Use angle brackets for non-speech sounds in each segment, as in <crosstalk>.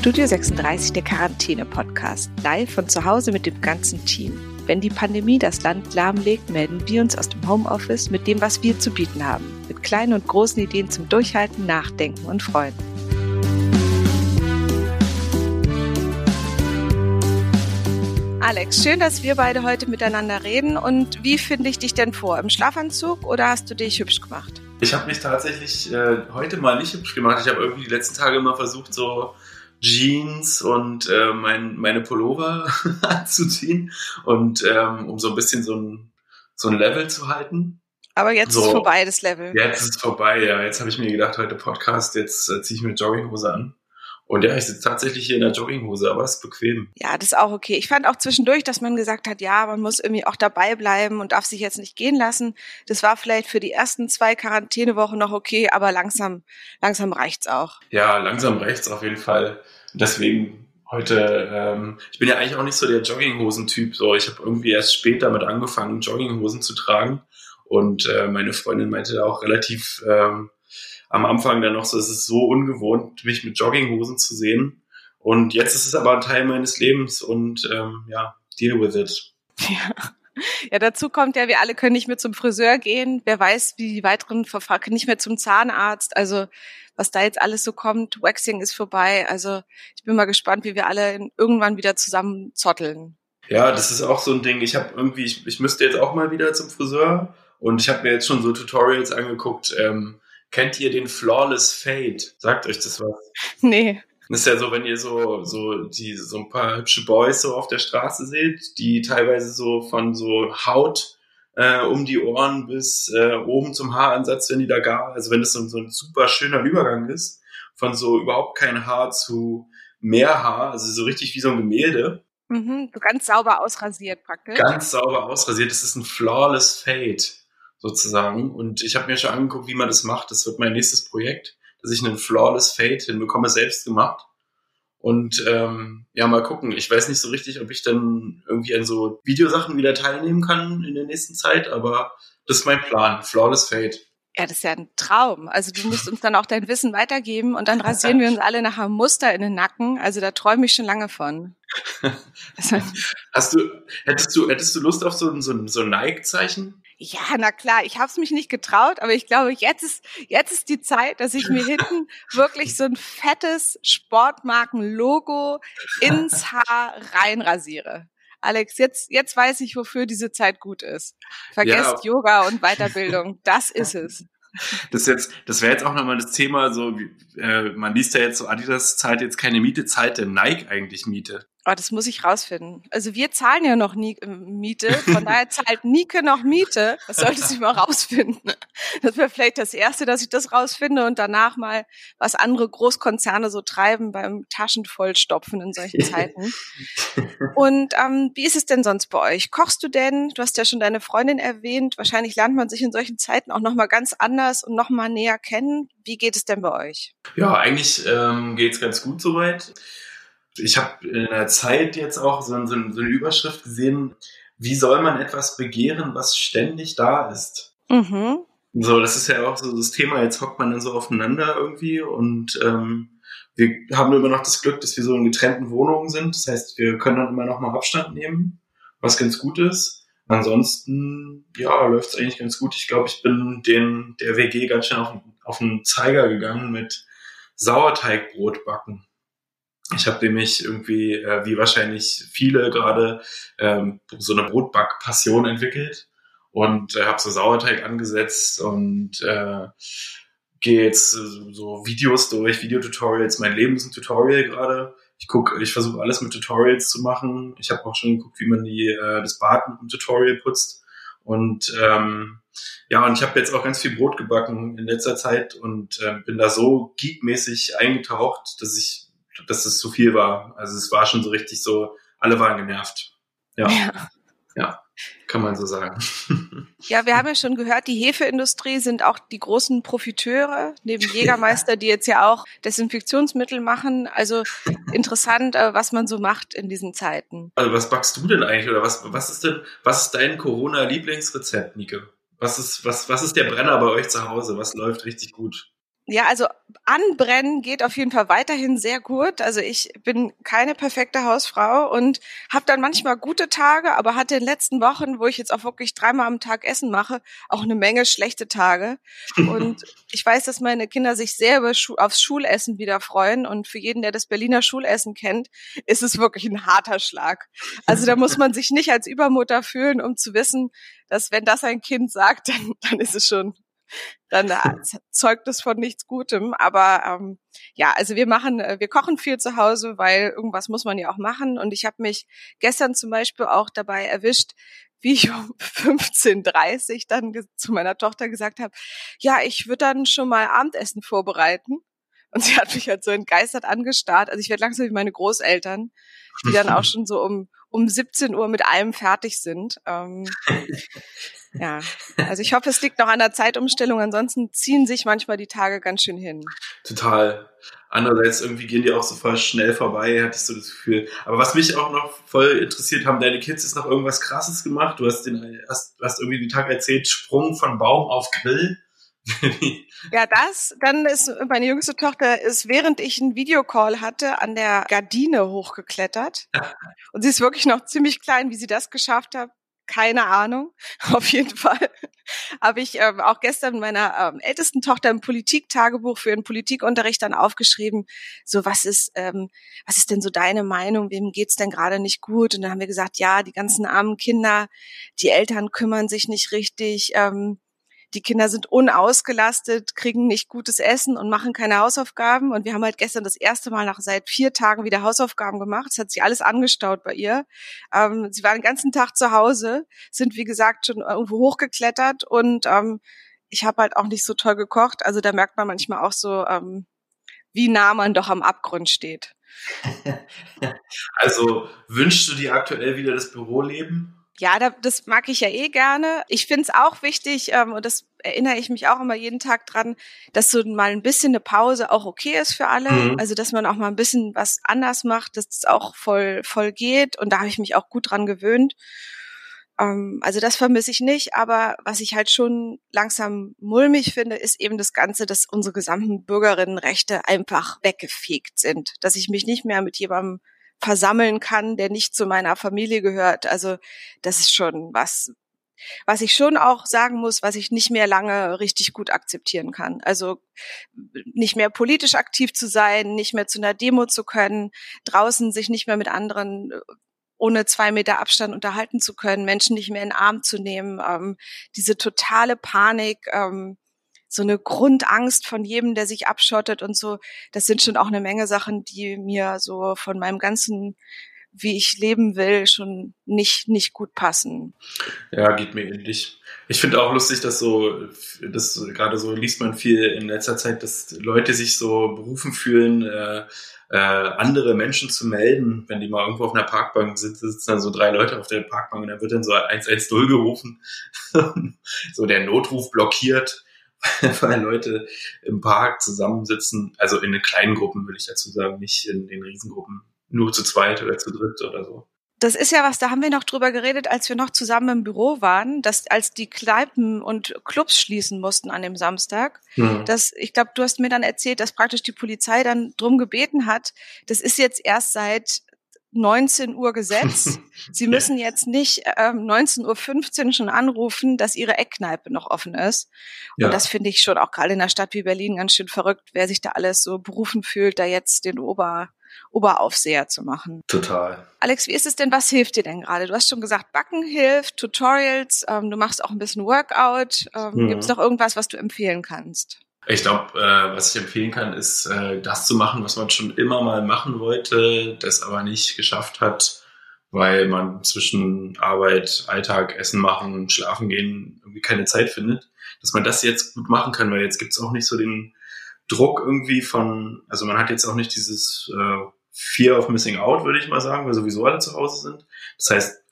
Studio 36, der Quarantäne-Podcast, live von zu Hause mit dem ganzen Team. Wenn die Pandemie das Land lahmlegt, melden wir uns aus dem Homeoffice mit dem, was wir zu bieten haben. Mit kleinen und großen Ideen zum Durchhalten, Nachdenken und Freuen. Alex, schön, dass wir beide heute miteinander reden. Und wie finde ich dich denn vor? Im Schlafanzug oder hast du dich hübsch gemacht? Ich habe mich tatsächlich äh, heute mal nicht hübsch gemacht. Ich habe irgendwie die letzten Tage immer versucht, so Jeans und äh, mein, meine Pullover <laughs> anzuziehen und ähm, um so ein bisschen so ein, so ein Level zu halten. Aber jetzt so, ist vorbei, das Level. Jetzt ist vorbei, ja. Jetzt habe ich mir gedacht, heute Podcast, jetzt äh, ziehe ich mir Jogginghose an. Und ja, ich sitze tatsächlich hier in der Jogginghose, aber es ist bequem. Ja, das ist auch okay. Ich fand auch zwischendurch, dass man gesagt hat, ja, man muss irgendwie auch dabei bleiben und darf sich jetzt nicht gehen lassen. Das war vielleicht für die ersten zwei Quarantänewochen noch okay, aber langsam, langsam reicht's auch. Ja, langsam reicht's auf jeden Fall. Deswegen heute, ähm, ich bin ja eigentlich auch nicht so der Jogginghosen-Typ. So, ich habe irgendwie erst spät damit angefangen, Jogginghosen zu tragen. Und äh, meine Freundin meinte auch relativ ähm, am Anfang dann noch so, es ist so ungewohnt, mich mit Jogginghosen zu sehen. Und jetzt ist es aber ein Teil meines Lebens und ähm, ja, deal with it. Ja. Ja, dazu kommt ja, wir alle können nicht mehr zum Friseur gehen. Wer weiß, wie die weiteren Verfahren, nicht mehr zum Zahnarzt. Also, was da jetzt alles so kommt. Waxing ist vorbei. Also, ich bin mal gespannt, wie wir alle irgendwann wieder zusammen zotteln. Ja, das ist auch so ein Ding. Ich habe irgendwie, ich, ich müsste jetzt auch mal wieder zum Friseur und ich habe mir jetzt schon so Tutorials angeguckt, ähm, Kennt ihr den Flawless Fade? Sagt euch das was? <laughs> Nee. Das ist ja so, wenn ihr so, so, die, so ein paar hübsche Boys so auf der Straße seht, die teilweise so von so Haut äh, um die Ohren bis äh, oben zum Haaransatz, wenn die da gar, also wenn das so, so ein super schöner Übergang ist, von so überhaupt kein Haar zu mehr Haar, also so richtig wie so ein Gemälde. Mhm, so ganz sauber ausrasiert praktisch. Ganz sauber ausrasiert. Das ist ein Flawless Fade sozusagen. Und ich habe mir schon angeguckt, wie man das macht. Das wird mein nächstes Projekt, dass ich einen Flawless Fade hinbekomme, selbst gemacht. Und ähm, ja, mal gucken. Ich weiß nicht so richtig, ob ich dann irgendwie an so Videosachen wieder teilnehmen kann in der nächsten Zeit, aber das ist mein Plan. Flawless Fade. Ja, das ist ja ein Traum. Also du musst uns dann auch dein Wissen weitergeben und dann rasieren wir uns alle nach einem Muster in den Nacken. Also da träume ich schon lange von. <laughs> Hast du, hättest du, hättest du Lust auf so ein, so ein, so ein Nike-Zeichen? Ja, na klar, ich habe es mich nicht getraut, aber ich glaube, jetzt ist, jetzt ist die Zeit, dass ich mir hinten wirklich so ein fettes Sportmarken-Logo ins Haar reinrasiere. Alex, jetzt, jetzt weiß ich, wofür diese Zeit gut ist. Vergesst ja. Yoga und Weiterbildung. Das ist es. Das jetzt, das wäre jetzt auch nochmal das Thema, so, wie, äh, man liest ja jetzt so, Adidas zahlt jetzt keine Miete, zahlt denn Nike eigentlich Miete? Oh, das muss ich rausfinden. Also wir zahlen ja noch nie äh, Miete, von daher <laughs> zahlt Nike noch Miete. Das sollte sie mal rausfinden. Das wäre vielleicht das Erste, dass ich das rausfinde und danach mal, was andere Großkonzerne so treiben beim Taschenvollstopfen in solchen Zeiten. <laughs> und ähm, wie ist es denn sonst bei euch? Kochst du denn? Du hast ja schon deine Freundin erwähnt. Wahrscheinlich lernt man sich in solchen Zeiten auch nochmal ganz anders und nochmal näher kennen. Wie geht es denn bei euch? Ja, eigentlich ähm, geht es ganz gut soweit ich habe in der Zeit jetzt auch so, so, so, eine Überschrift gesehen, wie soll man etwas begehren, was ständig da ist? Mhm. So, das ist ja auch so das Thema, jetzt hockt man dann so aufeinander irgendwie und ähm, wir haben immer noch das Glück, dass wir so in getrennten Wohnungen sind. Das heißt, wir können dann immer noch mal Abstand nehmen, was ganz gut ist. Ansonsten, ja, läuft es eigentlich ganz gut. Ich glaube, ich bin den, der WG ganz schön auf, auf den Zeiger gegangen mit Sauerteigbrot backen. Ich habe nämlich irgendwie, äh, wie wahrscheinlich viele gerade, ähm, so eine Brotbackpassion entwickelt und äh, habe so Sauerteig angesetzt und äh, gehe jetzt äh, so Videos durch, Videotutorials. Mein Leben ist ein Tutorial gerade. Ich gucke, ich versuche alles mit Tutorials zu machen. Ich habe auch schon geguckt, wie man die, äh, das Bad mit einem Tutorial putzt. Und ähm, ja, und ich habe jetzt auch ganz viel Brot gebacken in letzter Zeit und äh, bin da so geekmäßig eingetaucht, dass ich dass es zu viel war. Also es war schon so richtig so, alle waren genervt. Ja. ja. ja. kann man so sagen. Ja, wir haben ja schon gehört, die Hefeindustrie sind auch die großen Profiteure, neben Jägermeister, die jetzt ja auch Desinfektionsmittel machen. Also interessant, äh, was man so macht in diesen Zeiten. Also was backst du denn eigentlich oder was, was ist denn, was ist dein Corona-Lieblingsrezept, Nike? Was ist, was, was ist der Brenner bei euch zu Hause? Was läuft richtig gut? Ja, also anbrennen geht auf jeden Fall weiterhin sehr gut. Also ich bin keine perfekte Hausfrau und habe dann manchmal gute Tage, aber hatte in den letzten Wochen, wo ich jetzt auch wirklich dreimal am Tag Essen mache, auch eine Menge schlechte Tage. Und <laughs> ich weiß, dass meine Kinder sich sehr über Schu aufs Schulessen wieder freuen. Und für jeden, der das Berliner Schulessen kennt, ist es wirklich ein harter Schlag. Also da muss man sich nicht als Übermutter fühlen, um zu wissen, dass wenn das ein Kind sagt, <laughs> dann, dann ist es schon dann äh, <laughs> zeugt es von nichts Gutem. Aber ähm, ja, also wir machen, äh, wir kochen viel zu Hause, weil irgendwas muss man ja auch machen. Und ich habe mich gestern zum Beispiel auch dabei erwischt, <laughs> wie ich um 15.30 dann zu meiner Tochter gesagt habe, ja, ich würde dann schon mal Abendessen vorbereiten. Und sie hat mich halt so entgeistert angestarrt. Also ich werde langsam wie meine Großeltern, die dann auch <laughs> schon so um, um 17 Uhr mit allem fertig sind. Ähm, ja, also ich hoffe, es liegt noch an der Zeitumstellung. Ansonsten ziehen sich manchmal die Tage ganz schön hin. Total. Andererseits irgendwie gehen die auch so voll schnell vorbei, hattest du das Gefühl. Aber was mich auch noch voll interessiert, haben deine Kids jetzt noch irgendwas Krasses gemacht? Du hast den, hast, hast irgendwie den Tag erzählt, Sprung von Baum auf Grill. <laughs> ja, das, dann ist meine jüngste Tochter ist, während ich einen Videocall hatte, an der Gardine hochgeklettert. Und sie ist wirklich noch ziemlich klein, wie sie das geschafft hat keine Ahnung. <laughs> Auf jeden Fall habe ich ähm, auch gestern meiner ähm, ältesten Tochter im Politiktagebuch für ihren Politikunterricht dann aufgeschrieben, so was ist, ähm, was ist denn so deine Meinung, wem geht's denn gerade nicht gut? Und dann haben wir gesagt, ja, die ganzen armen Kinder, die Eltern kümmern sich nicht richtig, ähm, die Kinder sind unausgelastet, kriegen nicht gutes Essen und machen keine Hausaufgaben. Und wir haben halt gestern das erste Mal nach seit vier Tagen wieder Hausaufgaben gemacht. Es hat sich alles angestaut bei ihr. Ähm, sie war den ganzen Tag zu Hause, sind wie gesagt schon irgendwo hochgeklettert und ähm, ich habe halt auch nicht so toll gekocht. Also da merkt man manchmal auch so, ähm, wie nah man doch am Abgrund steht. <laughs> Also wünschst du dir aktuell wieder das Büroleben? Ja, da, das mag ich ja eh gerne. Ich finde es auch wichtig, ähm, und das erinnere ich mich auch immer jeden Tag dran, dass so mal ein bisschen eine Pause auch okay ist für alle. Mhm. Also dass man auch mal ein bisschen was anders macht, dass es auch voll, voll geht. Und da habe ich mich auch gut dran gewöhnt. Ähm, also das vermisse ich nicht, aber was ich halt schon langsam mulmig finde, ist eben das Ganze, dass unsere gesamten Bürgerinnenrechte einfach weggefegt sind. Dass ich mich nicht mehr mit jemandem versammeln kann, der nicht zu meiner Familie gehört. Also das ist schon was, was ich schon auch sagen muss, was ich nicht mehr lange richtig gut akzeptieren kann. Also nicht mehr politisch aktiv zu sein, nicht mehr zu einer Demo zu können, draußen sich nicht mehr mit anderen äh, ohne zwei Meter Abstand unterhalten zu können, Menschen nicht mehr in den Arm zu nehmen, ähm, diese totale Panik, ähm, so eine Grundangst von jedem, der sich abschottet und so. Das sind schon auch eine Menge Sachen, die mir so von meinem ganzen wie ich leben will, schon nicht, nicht gut passen. Ja, geht mir ähnlich. Ich finde auch lustig, dass so, das gerade so liest man viel in letzter Zeit, dass Leute sich so berufen fühlen, äh, äh, andere Menschen zu melden, wenn die mal irgendwo auf einer Parkbank sitzen, sitzen dann so drei Leute auf der Parkbank und dann wird dann so 110 gerufen, <laughs> so der Notruf blockiert <laughs> weil Leute im Park zusammensitzen, also in den kleinen Gruppen will ich dazu sagen, nicht in den Riesengruppen, nur zu zweit oder zu dritt oder so. Das ist ja was, da haben wir noch drüber geredet, als wir noch zusammen im Büro waren, dass als die Kneipen und Clubs schließen mussten an dem Samstag, mhm. dass ich glaube, du hast mir dann erzählt, dass praktisch die Polizei dann drum gebeten hat. Das ist jetzt erst seit 19 Uhr Gesetz. <laughs> Sie müssen jetzt nicht ähm, 19.15 Uhr schon anrufen, dass Ihre Eckkneipe noch offen ist. Und ja. das finde ich schon auch gerade in einer Stadt wie Berlin ganz schön verrückt, wer sich da alles so berufen fühlt, da jetzt den Ober, Oberaufseher zu machen. Total. Alex, wie ist es denn? Was hilft dir denn gerade? Du hast schon gesagt, Backen hilft, Tutorials, ähm, du machst auch ein bisschen Workout. Ähm, mhm. Gibt es noch irgendwas, was du empfehlen kannst? Ich glaube, äh, was ich empfehlen kann, ist, äh, das zu machen, was man schon immer mal machen wollte, das aber nicht geschafft hat, weil man zwischen Arbeit, Alltag, Essen machen, Schlafen gehen irgendwie keine Zeit findet. Dass man das jetzt gut machen kann, weil jetzt gibt's auch nicht so den Druck irgendwie von, also man hat jetzt auch nicht dieses äh, Fear of Missing Out, würde ich mal sagen, weil sowieso alle zu Hause sind. Das heißt,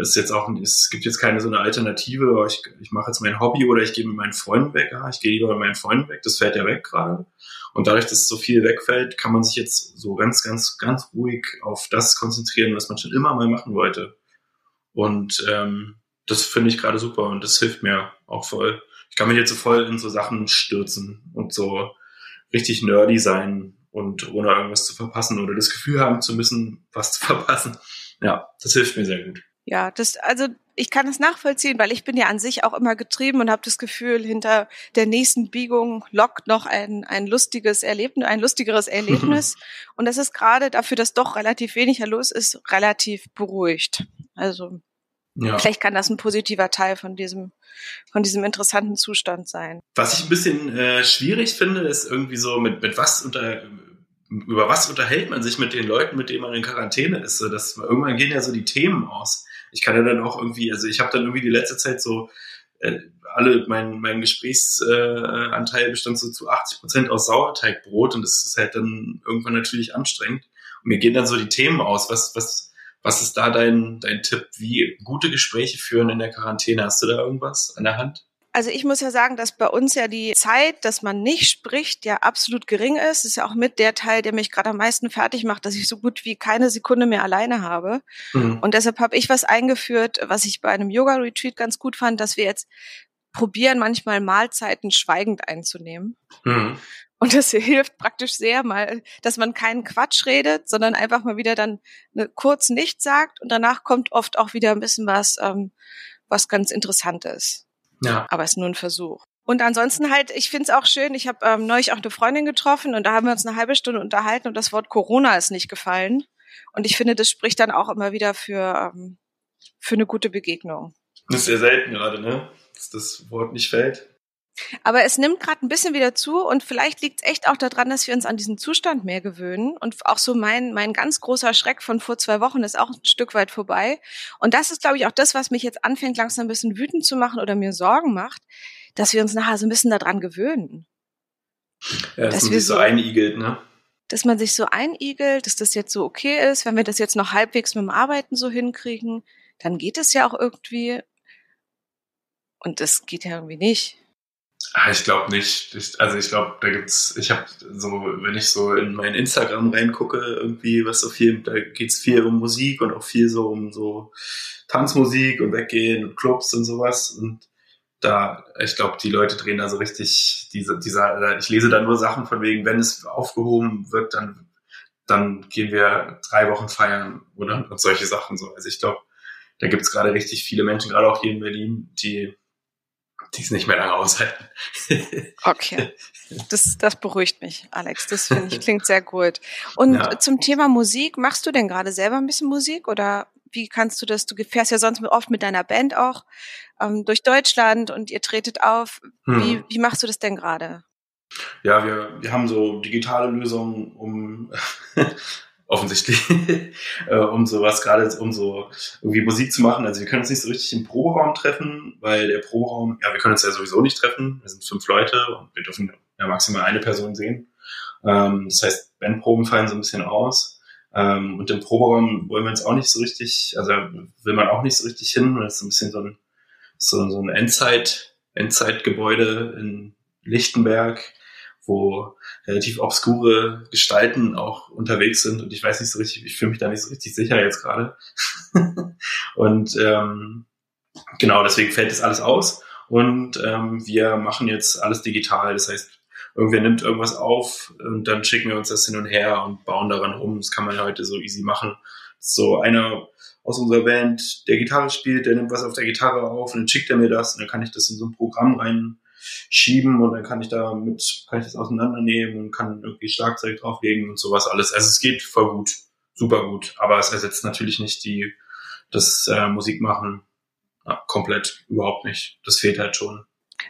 ist jetzt auch, es gibt jetzt keine so eine Alternative, ich, ich mache jetzt mein Hobby oder ich gehe mit meinen Freunden weg, ja, ich gehe lieber mit meinen Freunden weg, das fällt ja weg gerade. Und dadurch, dass so viel wegfällt, kann man sich jetzt so ganz, ganz, ganz ruhig auf das konzentrieren, was man schon immer mal machen wollte. Und ähm, das finde ich gerade super und das hilft mir auch voll. Ich kann mich jetzt so voll in so Sachen stürzen und so richtig nerdy sein und ohne irgendwas zu verpassen oder das Gefühl haben zu müssen, was zu <laughs> verpassen. Ja, das hilft mir sehr gut. Ja, das, also ich kann es nachvollziehen, weil ich bin ja an sich auch immer getrieben und habe das Gefühl, hinter der nächsten Biegung lockt noch ein, ein lustiges Erlebnis, ein lustigeres Erlebnis. <laughs> und das ist gerade dafür, dass doch relativ weniger los ist, relativ beruhigt. Also ja. vielleicht kann das ein positiver Teil von diesem, von diesem interessanten Zustand sein. Was ich ein bisschen äh, schwierig finde, ist irgendwie so, mit, mit was unter über was unterhält man sich mit den Leuten, mit denen man in Quarantäne ist? So, dass irgendwann gehen ja so die Themen aus ich kann ja dann auch irgendwie, also ich habe dann irgendwie die letzte Zeit so äh, alle, mein, mein Gesprächsanteil äh, bestand so zu 80 Prozent aus Sauerteigbrot und das ist halt dann irgendwann natürlich anstrengend. Und mir gehen dann so die Themen aus. Was, was, was ist da dein, dein Tipp? Wie gute Gespräche führen in der Quarantäne? Hast du da irgendwas an der Hand? Also ich muss ja sagen, dass bei uns ja die Zeit, dass man nicht spricht, ja absolut gering ist. Das ist ja auch mit der Teil, der mich gerade am meisten fertig macht, dass ich so gut wie keine Sekunde mehr alleine habe. Mhm. Und deshalb habe ich was eingeführt, was ich bei einem Yoga-Retreat ganz gut fand, dass wir jetzt probieren, manchmal Mahlzeiten schweigend einzunehmen. Mhm. Und das <laughs> hilft praktisch sehr mal, dass man keinen Quatsch redet, sondern einfach mal wieder dann eine, kurz nichts sagt und danach kommt oft auch wieder ein bisschen was, ähm, was ganz interessant ist. Ja. Aber es ist nur ein Versuch. Und ansonsten halt, ich finde es auch schön, ich habe ähm, neulich auch eine Freundin getroffen und da haben wir uns eine halbe Stunde unterhalten und das Wort Corona ist nicht gefallen. Und ich finde, das spricht dann auch immer wieder für, ähm, für eine gute Begegnung. Das ist sehr selten gerade, ne? Dass das Wort nicht fällt. Aber es nimmt gerade ein bisschen wieder zu und vielleicht liegt es echt auch daran, dass wir uns an diesen Zustand mehr gewöhnen. Und auch so mein, mein ganz großer Schreck von vor zwei Wochen ist auch ein Stück weit vorbei. Und das ist, glaube ich, auch das, was mich jetzt anfängt, langsam ein bisschen wütend zu machen oder mir Sorgen macht, dass wir uns nachher so ein bisschen daran gewöhnen. Ja, dass, dass man sich so einigelt, ne? Dass man sich so einigelt, dass das jetzt so okay ist. Wenn wir das jetzt noch halbwegs mit dem Arbeiten so hinkriegen, dann geht es ja auch irgendwie. Und das geht ja irgendwie nicht. Ah, ich glaube nicht. Ich, also ich glaube, da gibt's, ich habe so, wenn ich so in mein Instagram reingucke, irgendwie, was so viel, da geht's viel um Musik und auch viel so um so Tanzmusik und Weggehen und Clubs und sowas. Und da, ich glaube, die Leute drehen da so richtig, diese, dieser, ich lese da nur Sachen von wegen, wenn es aufgehoben wird, dann, dann gehen wir drei Wochen feiern oder und solche Sachen so. Also ich glaube, da gibt's gerade richtig viele Menschen, gerade auch hier in Berlin, die die es nicht mehr lange aushalten. okay. Das, das beruhigt mich, Alex. Das finde ich <laughs> klingt sehr gut. Und ja. zum Thema Musik, machst du denn gerade selber ein bisschen Musik oder wie kannst du das? Du fährst ja sonst oft mit deiner Band auch ähm, durch Deutschland und ihr tretet auf. Hm. Wie, wie machst du das denn gerade? Ja, wir, wir haben so digitale Lösungen, um <laughs> offensichtlich, <laughs> äh, um sowas gerade, um so irgendwie Musik zu machen. Also wir können uns nicht so richtig im Proberaum treffen, weil der Proberaum, ja, wir können uns ja sowieso nicht treffen. Wir sind fünf Leute und wir dürfen ja maximal eine Person sehen. Ähm, das heißt, Bandproben fallen so ein bisschen aus. Ähm, und im Proberaum wollen wir uns auch nicht so richtig, also will man auch nicht so richtig hin. Das ist ein bisschen so ein, so, so ein Endzeit, Endzeitgebäude in Lichtenberg wo relativ obskure Gestalten auch unterwegs sind und ich weiß nicht so richtig, ich fühle mich da nicht so richtig sicher jetzt gerade. <laughs> und ähm, genau, deswegen fällt das alles aus und ähm, wir machen jetzt alles digital. Das heißt, irgendwer nimmt irgendwas auf und dann schicken wir uns das hin und her und bauen daran rum. Das kann man heute so easy machen. So einer aus unserer Band, der Gitarre spielt, der nimmt was auf der Gitarre auf und dann schickt er mir das und dann kann ich das in so ein Programm rein schieben und dann kann ich da mit, kann ich das auseinandernehmen und kann irgendwie Schlagzeug drauflegen und sowas alles. Also es geht voll gut, super gut, aber es ersetzt natürlich nicht die, das äh, Musikmachen ja, komplett, überhaupt nicht. Das fehlt halt schon.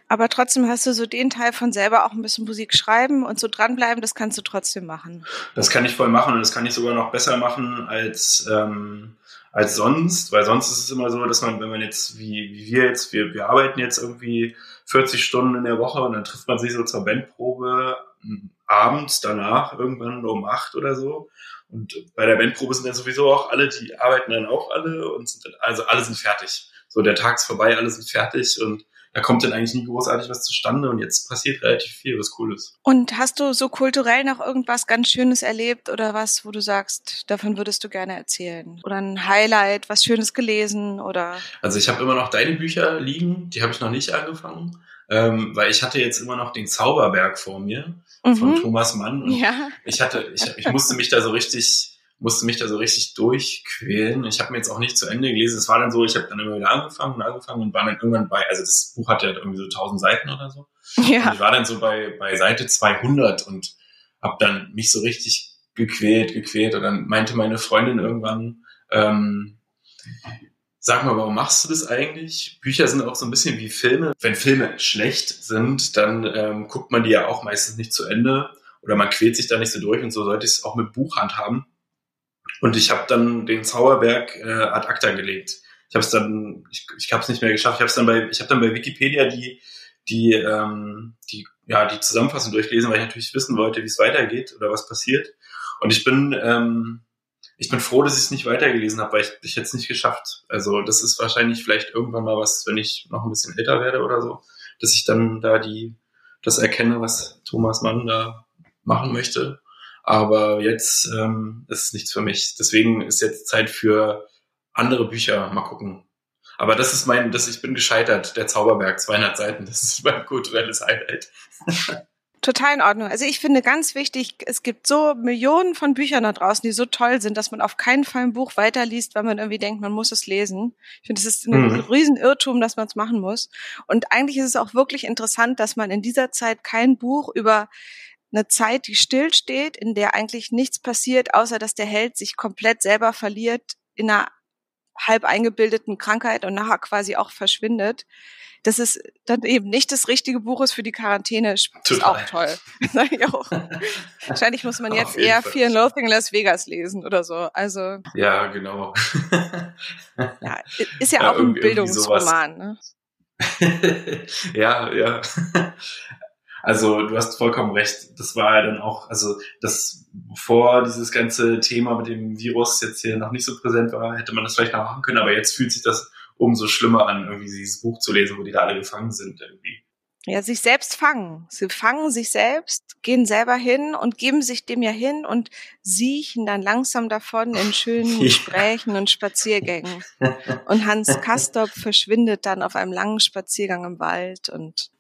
Aber trotzdem hast du so den Teil von selber auch ein bisschen Musik schreiben und so dranbleiben, das kannst du trotzdem machen. Das kann ich voll machen und das kann ich sogar noch besser machen als, ähm, als sonst, weil sonst ist es immer so, dass man, wenn man jetzt, wie, wie wir jetzt, wir, wir arbeiten jetzt irgendwie 40 Stunden in der Woche und dann trifft man sich so zur Bandprobe abends danach irgendwann um acht oder so. Und bei der Bandprobe sind dann sowieso auch alle, die arbeiten dann auch alle und sind dann, also alle sind fertig. So, der Tag ist vorbei, alle sind fertig und da kommt dann eigentlich nie großartig was zustande und jetzt passiert relativ viel, was cool ist. Und hast du so kulturell noch irgendwas ganz Schönes erlebt oder was, wo du sagst, davon würdest du gerne erzählen? Oder ein Highlight, was Schönes gelesen oder? Also ich habe immer noch deine Bücher liegen, die habe ich noch nicht angefangen. ähm, weil ich hatte jetzt immer noch den Zauberberg vor mir mhm. von Thomas Mann. Und ja. Ich hatte, ich, ich musste mich da so richtig, musste mich da so richtig durchquälen. Ich habe mir jetzt auch nicht zu Ende gelesen. Es war dann so, ich habe dann immer wieder angefangen und angefangen und war dann irgendwann bei, also das Buch hat ja irgendwie so 1000 Seiten oder so. Ja. Und ich war dann so bei, bei Seite 200 und habe dann mich so richtig gequält, gequält. Und dann meinte meine Freundin irgendwann, ähm, Sag mal, warum machst du das eigentlich? Bücher sind auch so ein bisschen wie Filme. Wenn Filme schlecht sind, dann ähm, guckt man die ja auch meistens nicht zu Ende oder man quält sich da nicht so durch und so sollte ich es auch mit Buchhand haben. Und ich habe dann den Zauberberg äh, ad acta gelegt. Ich habe es dann, ich, ich habe es nicht mehr geschafft. Ich habe dann bei, ich habe dann bei Wikipedia die die ähm, die ja die Zusammenfassung durchgelesen, weil ich natürlich wissen wollte, wie es weitergeht oder was passiert. Und ich bin ähm, ich bin froh, dass ich es nicht weitergelesen habe, weil ich, ich hätte es nicht geschafft. Also das ist wahrscheinlich vielleicht irgendwann mal was, wenn ich noch ein bisschen älter werde oder so, dass ich dann da die das erkenne, was Thomas Mann da machen möchte. Aber jetzt ähm, ist es nichts für mich. Deswegen ist jetzt Zeit für andere Bücher. Mal gucken. Aber das ist mein, das ich bin gescheitert. Der Zauberberg, 200 Seiten. Das ist mein kulturelles Highlight. Total in Ordnung. Also ich finde ganz wichtig, es gibt so Millionen von Büchern da draußen, die so toll sind, dass man auf keinen Fall ein Buch weiterliest, weil man irgendwie denkt, man muss es lesen. Ich finde, das ist ein mhm. Riesenirrtum, dass man es machen muss. Und eigentlich ist es auch wirklich interessant, dass man in dieser Zeit kein Buch über eine Zeit, die stillsteht, in der eigentlich nichts passiert, außer dass der Held sich komplett selber verliert in einer halb eingebildeten Krankheit und nachher quasi auch verschwindet dass es dann eben nicht das richtige Buch ist für die Quarantäne, ist Total. auch toll. <laughs> Sag ich auch. Wahrscheinlich muss man jetzt eher Fall. Fear and Loathing in Las Vegas lesen oder so. Also ja, genau. <laughs> ja, ist ja, ja auch ein Bildungsroman. Ne? <laughs> ja, ja. Also du hast vollkommen recht. Das war ja dann auch, also das, bevor dieses ganze Thema mit dem Virus jetzt hier noch nicht so präsent war, hätte man das vielleicht noch machen können, aber jetzt fühlt sich das umso schlimmer an, irgendwie dieses Buch zu lesen, wo die da alle gefangen sind irgendwie. Ja, sich selbst fangen. Sie fangen sich selbst, gehen selber hin und geben sich dem ja hin und siechen dann langsam davon in <laughs> schönen Gesprächen und Spaziergängen. <laughs> Und Hans Kastorp verschwindet dann auf einem langen Spaziergang im Wald und.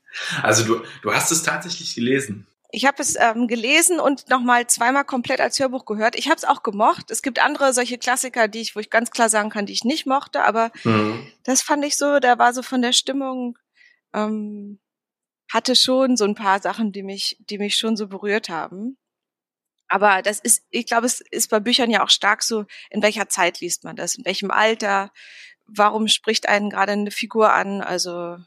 Also du, du hast es tatsächlich gelesen. Ich habe es ähm, gelesen und nochmal zweimal komplett als Hörbuch gehört. Ich habe es auch gemocht. Es gibt andere solche Klassiker, die ich, wo ich ganz klar sagen kann, die ich nicht mochte, aber mhm. das fand ich so, da war so von der Stimmung, ähm, hatte schon so ein paar Sachen, die mich, die mich schon so berührt haben. Aber das ist, ich glaube, es ist bei Büchern ja auch stark so, in welcher Zeit liest man das, in welchem Alter, warum spricht einen gerade eine Figur an, also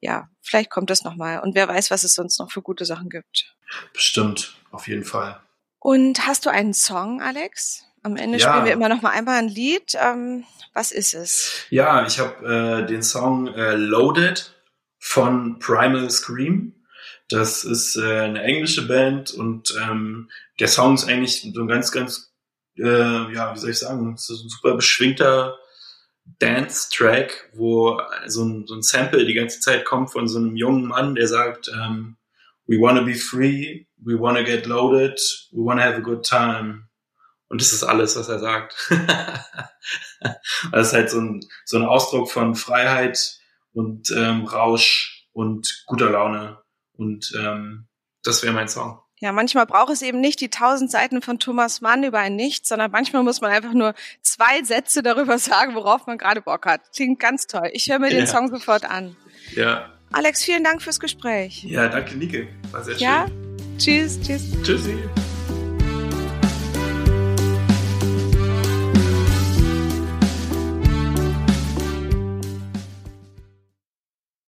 ja, vielleicht kommt das nochmal. Und wer weiß, was es sonst noch für gute Sachen gibt. Bestimmt, auf jeden Fall. Und hast du einen Song, Alex? Am Ende ja. spielen wir immer noch mal einmal ein Lied. Ähm, was ist es? Ja, ich habe äh, den Song äh, Loaded von Primal Scream. Das ist äh, eine englische Band und ähm, der Song ist eigentlich so ein ganz, ganz, äh, ja, wie soll ich sagen, so ein super beschwingter Dance-Track, wo so ein, so ein Sample die ganze Zeit kommt von so einem jungen Mann, der sagt, ähm, we wanna be free, we wanna get loaded, we wanna have a good time. Und das ist alles, was er sagt. <laughs> das ist halt so ein, so ein Ausdruck von Freiheit und ähm, Rausch und guter Laune. Und ähm, das wäre mein Song. Ja, manchmal braucht es eben nicht die tausend Seiten von Thomas Mann über ein Nichts, sondern manchmal muss man einfach nur zwei Sätze darüber sagen, worauf man gerade Bock hat. Klingt ganz toll. Ich höre mir ja. den Song sofort an. Ja. Alex, vielen Dank fürs Gespräch. Ja, danke, Nike. War sehr schön. Ja, tschüss, tschüss. Tschüssi.